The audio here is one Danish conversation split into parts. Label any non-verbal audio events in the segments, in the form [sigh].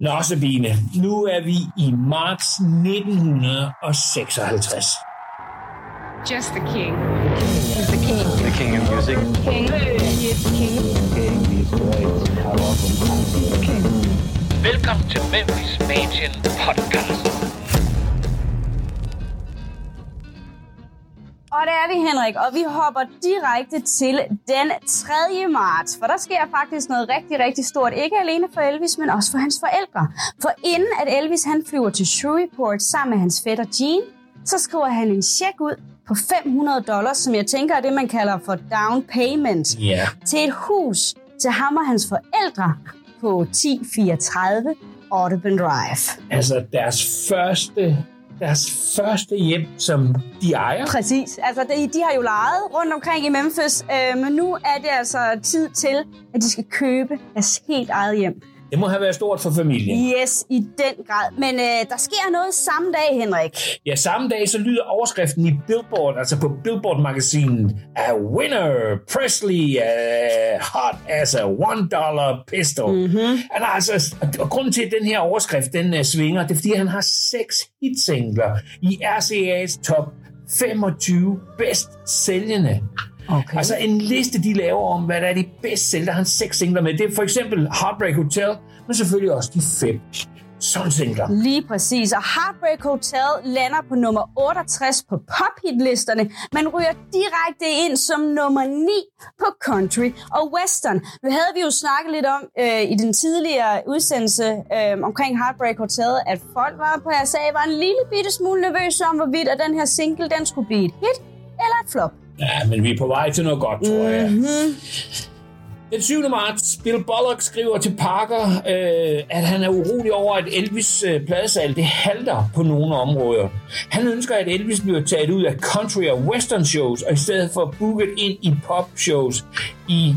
Nå, Sabine, nu er vi i marts 1956. Just the king. He's the king. The king of music. King. He is king. King, words are often the king. Velkommen til Memphis Mansion Podcast. Og det er vi, Henrik, og vi hopper direkte til den 3. marts, for der sker faktisk noget rigtig, rigtig stort. Ikke alene for Elvis, men også for hans forældre. For inden at Elvis han flyver til Shreveport sammen med hans fætter Gene, så skriver han en check ud på 500 dollars, som jeg tænker er det, man kalder for down payment, Ja. til et hus til ham og hans forældre på 1034 Audubon Drive. Altså deres første, deres første hjem, som de ejer. Præcis. Altså, de, de har jo lejet rundt omkring i Memphis, øh, men nu er det altså tid til, at de skal købe deres helt eget hjem. Det må have været stort for familien. Yes, i den grad. Men øh, der sker noget samme dag, Henrik. Ja, samme dag så lyder overskriften i Billboard, altså på Billboard-magasinet, A winner, Presley, uh, hot as a one dollar pistol. Mm-hmm. Han har altså, og grunden til, at den her overskrift, den uh, svinger, det er, fordi han har seks hitsingler i RCA's top 25 bedst sælgende. Okay. Altså en liste, de laver om, hvad der er de bedst sælgende. Han seks singler med. Det er for eksempel Heartbreak Hotel, men selvfølgelig også de fem singler. Lige præcis. Og Heartbreak Hotel lander på nummer 68 på pophitlisterne, men ryger direkte ind som nummer 9 på country og western. Nu havde vi jo snakket lidt om øh, i den tidligere udsendelse øh, omkring Heartbreak Hotel, at folk var på RSA var en lille bitte smule nervøse om, hvorvidt at den her single den skulle blive et hit eller et flop. Ja, men vi er på vej til noget godt, tror jeg. Mm-hmm. Den 7. marts, Bill Bullock skriver til Parker, øh, at han er urolig over, at Elvis øh, pladesalg det halter på nogle områder. Han ønsker, at Elvis bliver taget ud af country og western shows, og i stedet for booket ind i pop shows i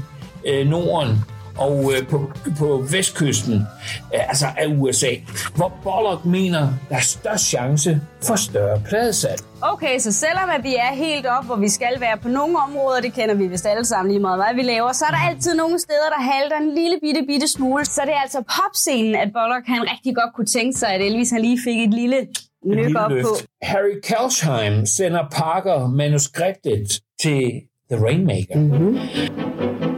øh, Norden og øh, på, på vestkysten øh, altså af USA, hvor Bullock mener, der er størst chance for større pladesalg. Okay, så selvom at vi er helt op, hvor vi skal være på nogle områder, det kender vi vist alle sammen lige meget, hvad vi laver, så er der altid nogle steder, der halter en lille bitte, bitte smule. Så det er altså popscenen, at Bullock han rigtig godt kunne tænke sig, at Elvis han lige fik et lille nyk op løft. på. Harry Kalsheim sender Parker manuskriptet til The Rainmaker. Mm-hmm.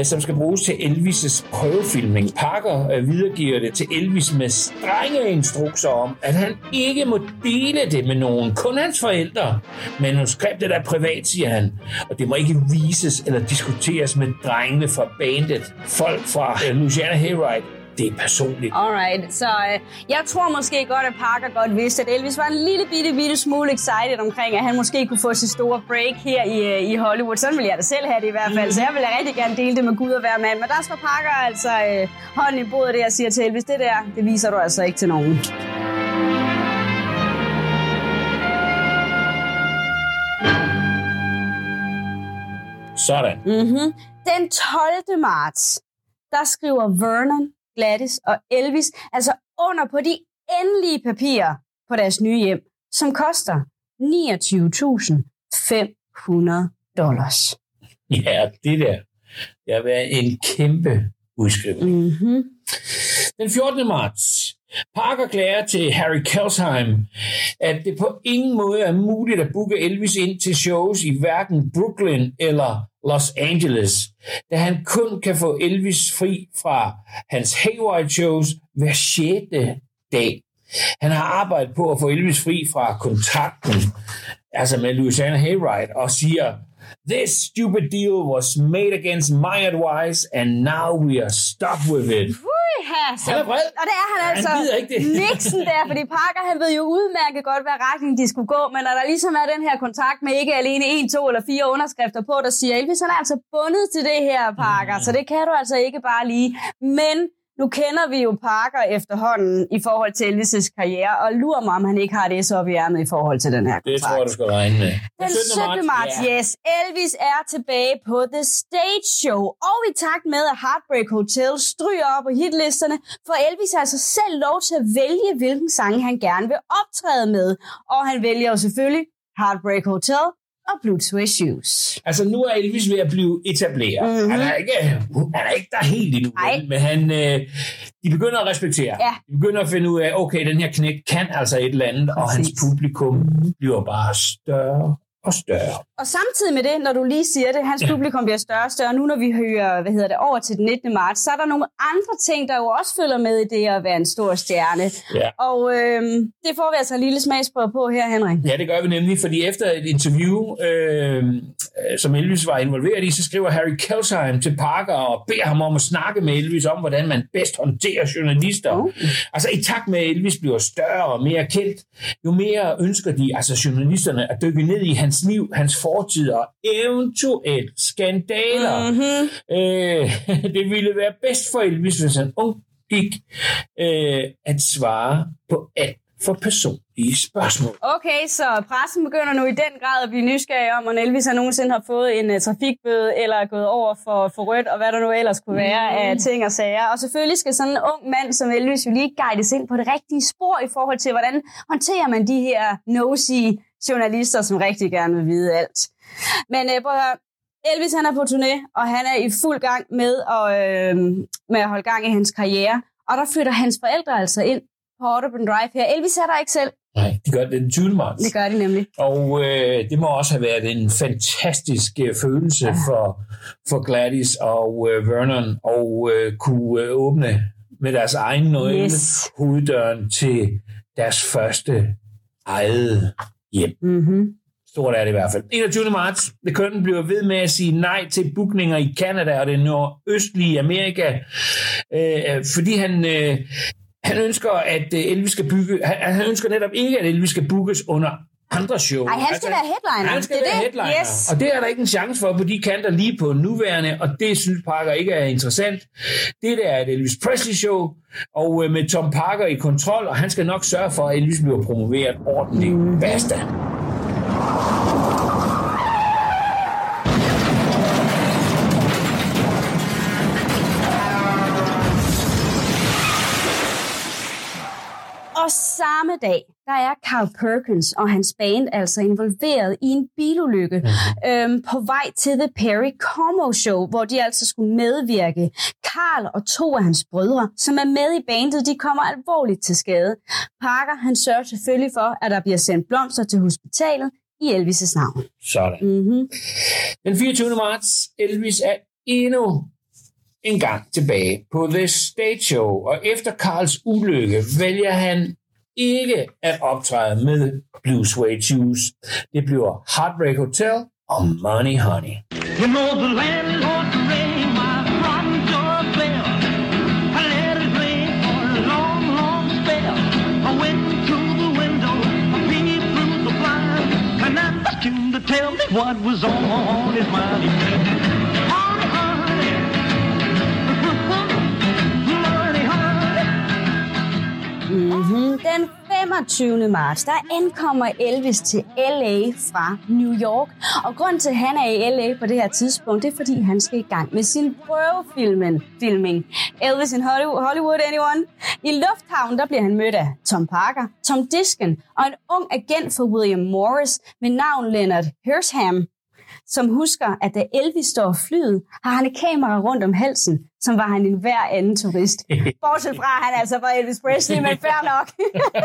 Øh, som skal bruges til Elvis' prøvefilming. Parker øh, videregiver det til Elvis med strenge instrukser om, at han ikke må dele det med nogen, kun hans forældre. Manuskriptet er privat, siger han, og det må ikke vises eller diskuteres med drengene fra bandet. Folk fra øh, Louisiana Hayride, det er personligt. Alright, så øh, jeg tror måske godt, at Parker godt vidste, at Elvis var en lille bitte, bitte smule excited omkring, at han måske kunne få sit store break her i, øh, i Hollywood. Sådan vil jeg da selv have det i hvert fald, så jeg vil da rigtig gerne dele det med Gud og hver mand. Men der står Parker altså øh, hånden i bordet der og siger til Elvis, det der, det viser du altså ikke til nogen. Sådan. Mm-hmm. Den 12. marts, der skriver Vernon, Gladys og Elvis altså under på de endelige papirer på deres nye hjem, som koster 29.500 dollars. Ja, det der. Det har været en kæmpe udskrivning. Mm-hmm. Den 14. marts. Parker klager til Harry Kelsheim, at det på ingen måde er muligt at booke Elvis ind til shows i hverken Brooklyn eller Los Angeles, da han kun kan få Elvis fri fra hans Hayward shows hver 6. dag. Han har arbejdet på at få Elvis fri fra kontrakten, altså med Louisiana Hayride, og siger, This stupid deal was made against my advice, and now we are stuck with it. Her, så. Han er vred. Og det er han Han altså. gider ikke det. [laughs] Nixon der, fordi Parker han ved jo udmærket godt, hvad retning de skulle gå, men når der ligesom er den her kontrakt med ikke alene en, to eller fire underskrifter på, der siger, Elvis han er altså bundet til det her, Parker, så det kan du altså ikke bare lige. Men nu kender vi jo Parker efterhånden i forhold til Elvis' karriere, og lurer mig, om han ikke har det så op i ærmet i forhold til den her kontrakt. Det tror jeg, du skal regne med. Den 17. marts, ja. yes. Elvis er tilbage på The Stage Show. Og i takt med, at Heartbreak Hotel stryger op på hitlisterne, får Elvis altså selv lov til at vælge, hvilken sang han gerne vil optræde med. Og han vælger jo selvfølgelig Heartbreak Hotel og Blue Suede Shoes. Altså, nu er Elvis ved at blive etableret. Mhm. Mm-hmm. Han, er ikke, han er ikke der helt endnu, vel, men han, øh, de begynder at respektere. Ja. De begynder at finde ud af, okay, den her knæk kan altså et eller andet, og hans Præcis. publikum bliver bare større og større. Og samtidig med det, når du lige siger det, hans publikum bliver større og større. Nu når vi hører, hvad hedder det, over til den 19. marts, så er der nogle andre ting, der jo også følger med i det at være en stor stjerne. Ja. Og øhm, det får vi altså en lille smagsprøve på her, Henrik. Ja, det gør vi nemlig, fordi efter et interview, øh, øh, som Elvis var involveret i, så skriver Harry Kelsheim til Parker og beder ham om at snakke med Elvis om, hvordan man bedst håndterer journalister. Oh. Altså i takt med, at Elvis bliver større og mere kendt, jo mere ønsker de, altså journalisterne, at dykke ned i hans liv, hans fortid og eventuelt skandaler. Mm-hmm. Øh, [laughs] det ville være bedst for Elvis, hvis han undgik øh, at svare på alt for personlige spørgsmål. Okay, så pressen begynder nu i den grad at blive nysgerrig om, om Elvis har nogensinde har fået en uh, trafikbøde, eller er gået over for, for rødt, og hvad der nu ellers kunne være mm. af ting og sager. Og selvfølgelig skal sådan en ung mand som Elvis jo lige guides ind på det rigtige spor i forhold til, hvordan håndterer man de her nosy journalister, som rigtig gerne vil vide alt. Men uh, prøv at høre, Elvis han er på turné, og han er i fuld gang med at, øh, med at holde gang i hans karriere. Og der flytter hans forældre altså ind på Audubon Drive her. Elvis er der ikke selv. Nej, de gør det den 20. marts. Det gør de nemlig. Og øh, det må også have været en fantastisk øh, følelse Ja. for, for Gladys og øh, Vernon at øh, kunne øh, åbne med deres egen nøgle Yes. hoveddøren til deres første eget hjem. Mm-hmm. Stort er det i hvert fald. 21. marts. The Curtain bliver ved med at sige nej til bookninger i Canada og det nordøstlige Amerika, øh, fordi han, øh, han ønsker, at øh, Elvis skal bygge, han, han ønsker netop ikke, at Elvis skal bookes under andre show. Ej, han skal være headliner. Han skal Det være det. headliner. Yes. Og det er der ikke en chance for på de kanter lige på nuværende, og det synes Parker ikke er interessant. Det der er et Elvis Presley show, og øh, med Tom Parker i kontrol, og han skal nok sørge for, at Elvis bliver promoveret ordentligt. Mm. Basta. Og samme dag, der er Carl Perkins og hans band altså involveret i en bilulykke mm-hmm. øhm, på vej til The Perry Como Show, hvor de altså skulle medvirke. Carl og to af hans brødre, som er med i bandet, de kommer alvorligt til skade. Parker, han sørger selvfølgelig for, at der bliver sendt blomster til hospitalet i Elvis' navn. Sådan. Mm-hmm. Den 24. marts, Elvis er endnu en gang tilbage på The Stage Show, og efter Karls ulykke vælger han ikke at optræde med Blue Suede Shoes. Det bliver Heartbreak Hotel og Money Honey. You know the landlord rang my front doorbell. I let it ring for a long, long spell. I went the window, I through the blind, and asked him to tell me what was on his mind. Mm-hmm. Den 25. marts, der ankommer Elvis til L.A. fra New York. Og grund til, at han er i L.A. på det her tidspunkt, det er, fordi han skal i gang med sin prøvefilmen. Filming. Elvis in Hollywood, Hollywood, anyone? I lufthavnen, der bliver han mødt af Tom Parker, Tom Disken og en ung agent for William Morris med navn Leonard Hersham, som husker, at da Elvis står flyet, har han et kamera rundt om halsen, som var han en hver anden turist. [laughs] Bortset fra, at han altså var Elvis Presley, men fair nok.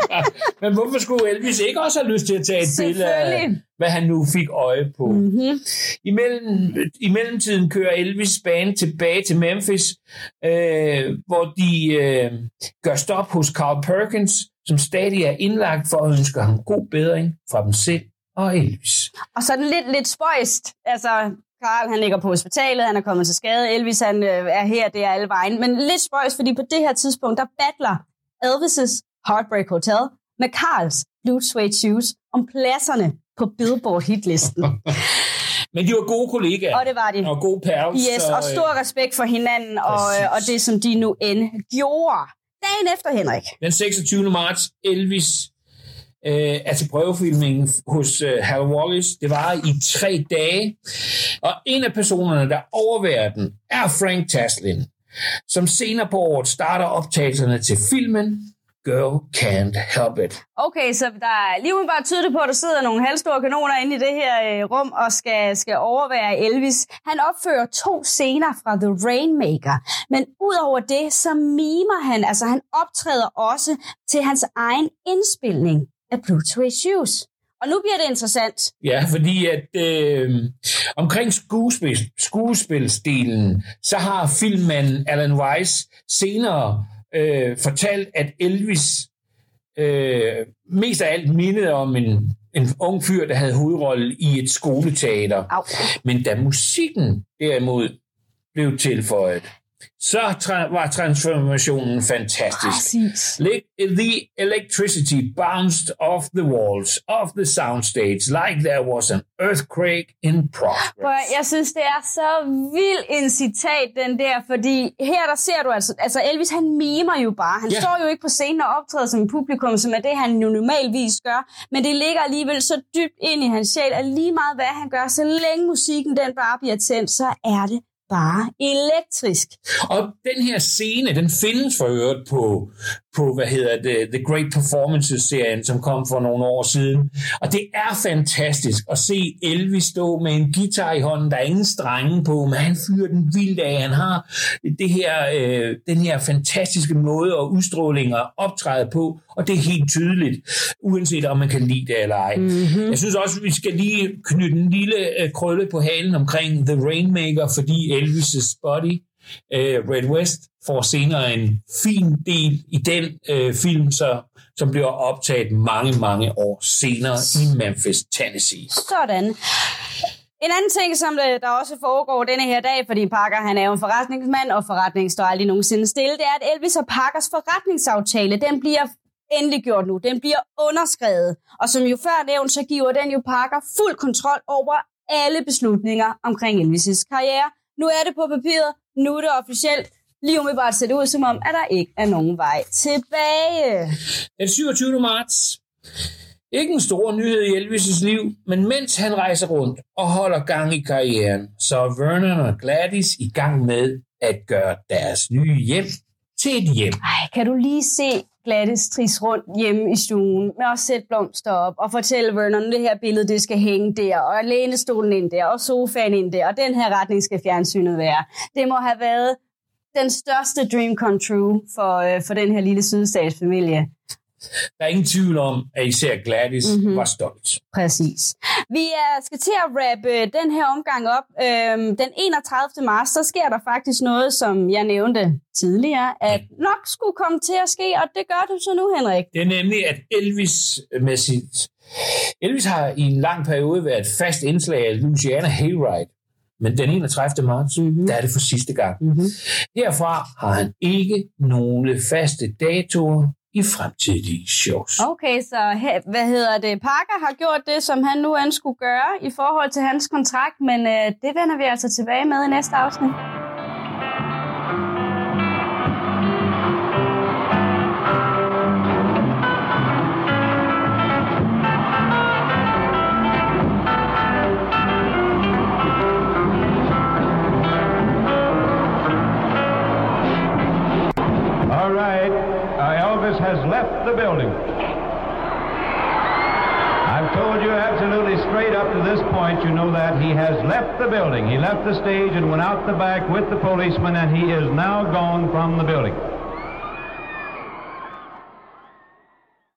[laughs] Men hvorfor skulle Elvis ikke også have lyst til at tage et billede af, hvad han nu fik øje på? mm-hmm. I, mellem, I mellemtiden kører Elvis band tilbage til Memphis, øh, hvor de øh, gør stop hos Carl Perkins, som stadig er indlagt for at ønske ham god bedring fra dem selv og Elvis. Og så er det lidt, lidt spøjst. Altså, Carl, han ligger på hospitalet, han er kommet til skade. Elvis, han øh, er her, det er alle vejen. Men lidt spøjst, fordi på det her tidspunkt, der battler Elvis' Heartbreak Hotel med Carls Blue Suede Shoes om pladserne på Billboard hitlisten. [laughs] Men de var gode kollegaer. Og det var de. Og gode pals. Yes, så, og øh, stor respekt for hinanden og, Præcis. øh, og det, som de nu end gjorde. Dagen efter, Henrik. Den 26. marts, Elvis øh, altså til prøvefilmningen hos øh, Hal Wallis. Det var i tre dage. Og en af personerne, der overværer den, er Frank Taslin, som senere på året starter optagelserne til filmen Girl Can't Help It. Okay, så der er lige bare tydeligt på, at der sidder nogle halvstore kanoner inde i det her øh, rum og skal, skal overvære Elvis. Han opfører to scener fra The Rainmaker, men udover det, så mimer han, altså han optræder også til hans egen indspilning af Suede Shoes. Og nu bliver det interessant. Ja, fordi at øh, omkring skuespil, skuespilstilen, så har filmmanden Alan Weiss senere øh, fortalt, at Elvis øh, mest af alt mindede om en, en ung fyr, der havde hovedrolle i et skoleteater. Au. Men da musikken derimod blev tilføjet, så tra- var transformationen fantastisk. Præcis. The electricity bounced off the walls of the soundstage like there was an earthquake in progress. For jeg synes, det er så vild en citat, den der, fordi her der ser du altså, altså Elvis han mimer jo bare. Han Ja. står jo ikke på scenen og optræder som publikum, som er det, han jo normalvis gør, men det ligger alligevel så dybt ind i hans sjæl, at lige meget hvad han gør, så længe musikken den bare bliver tændt, så er det bare elektrisk. Og den her scene, den findes for øvrigt på, på hvad hedder det, The Great Performances-serien, som kom for nogle år siden. Og det er fantastisk at se Elvis stå med en guitar i hånden. Der er ingen strenge på, men han fyrer den vildt af. Han har det her, øh, den her fantastiske måde og udstråling at optræde på, og det er helt tydeligt, uanset om man kan lide det eller ej. Mm-hmm. Jeg synes også, vi skal lige knytte en lille øh, krølle på halen omkring The Rainmaker, fordi Elvis' body øh, Red West får senere en fin del i den øh, film, så, som bliver optaget mange, mange år senere i Memphis, Tennessee. Sådan. En anden ting, som der også foregår denne her dag, fordi Parker han er jo en forretningsmand, og forretningen står aldrig nogensinde stille, det er, at Elvis og Parkers forretningsaftale, den bliver endelig gjort nu. Den bliver underskrevet. Og som jo før nævnt, så giver den jo Parker fuld kontrol over alle beslutninger omkring Elvis' karriere. Nu er det på papiret, nu er det officielt. Lige umiddelbart ser det ud som om, at der ikke er nogen vej tilbage. Den 27. marts. Ikke en stor nyhed i Elvis' liv, men mens han rejser rundt og holder gang i karrieren, så er Vernon og Gladys i gang med at gøre deres nye hjem til et hjem. Ej, kan du lige se glatte stris rundt hjemme i stuen med at sætte blomster op og fortælle Vernon, det her billede, det skal hænge der, og lænestolen ind der, og sofaen ind der, og den her retning skal fjernsynet være. Det må have været den største dream come true for, øh, for den her lille sydstatsfamilie. Der er ingen tvivl om, at især Gladys mm-hmm. var stolt. Præcis. Vi er, skal til at rappe den her omgang op. Øhm, den 31. marts, så sker der faktisk noget, som jeg nævnte tidligere, at nok skulle komme til at ske, og det gør du så nu, Henrik. Det er nemlig, at Elvis med sit... Elvis har i en lang periode været et fast indslag af Louisiana Hayride. Men den 31. marts, mm-hmm. der er det for sidste gang. Mm-hmm. Herfra har han ikke nogle faste datoer i fremtidige shows. Okay, så hvad hedder det? Parker har gjort det, som han nu end skulle gøre i forhold til hans kontrakt, men øh, det vender vi altså tilbage med i næste afsnit. Left the building. I've told you absolutely straight up to this point, you know that he has left the building. He left the stage and went out the back with the policeman, and he is now gone from the building.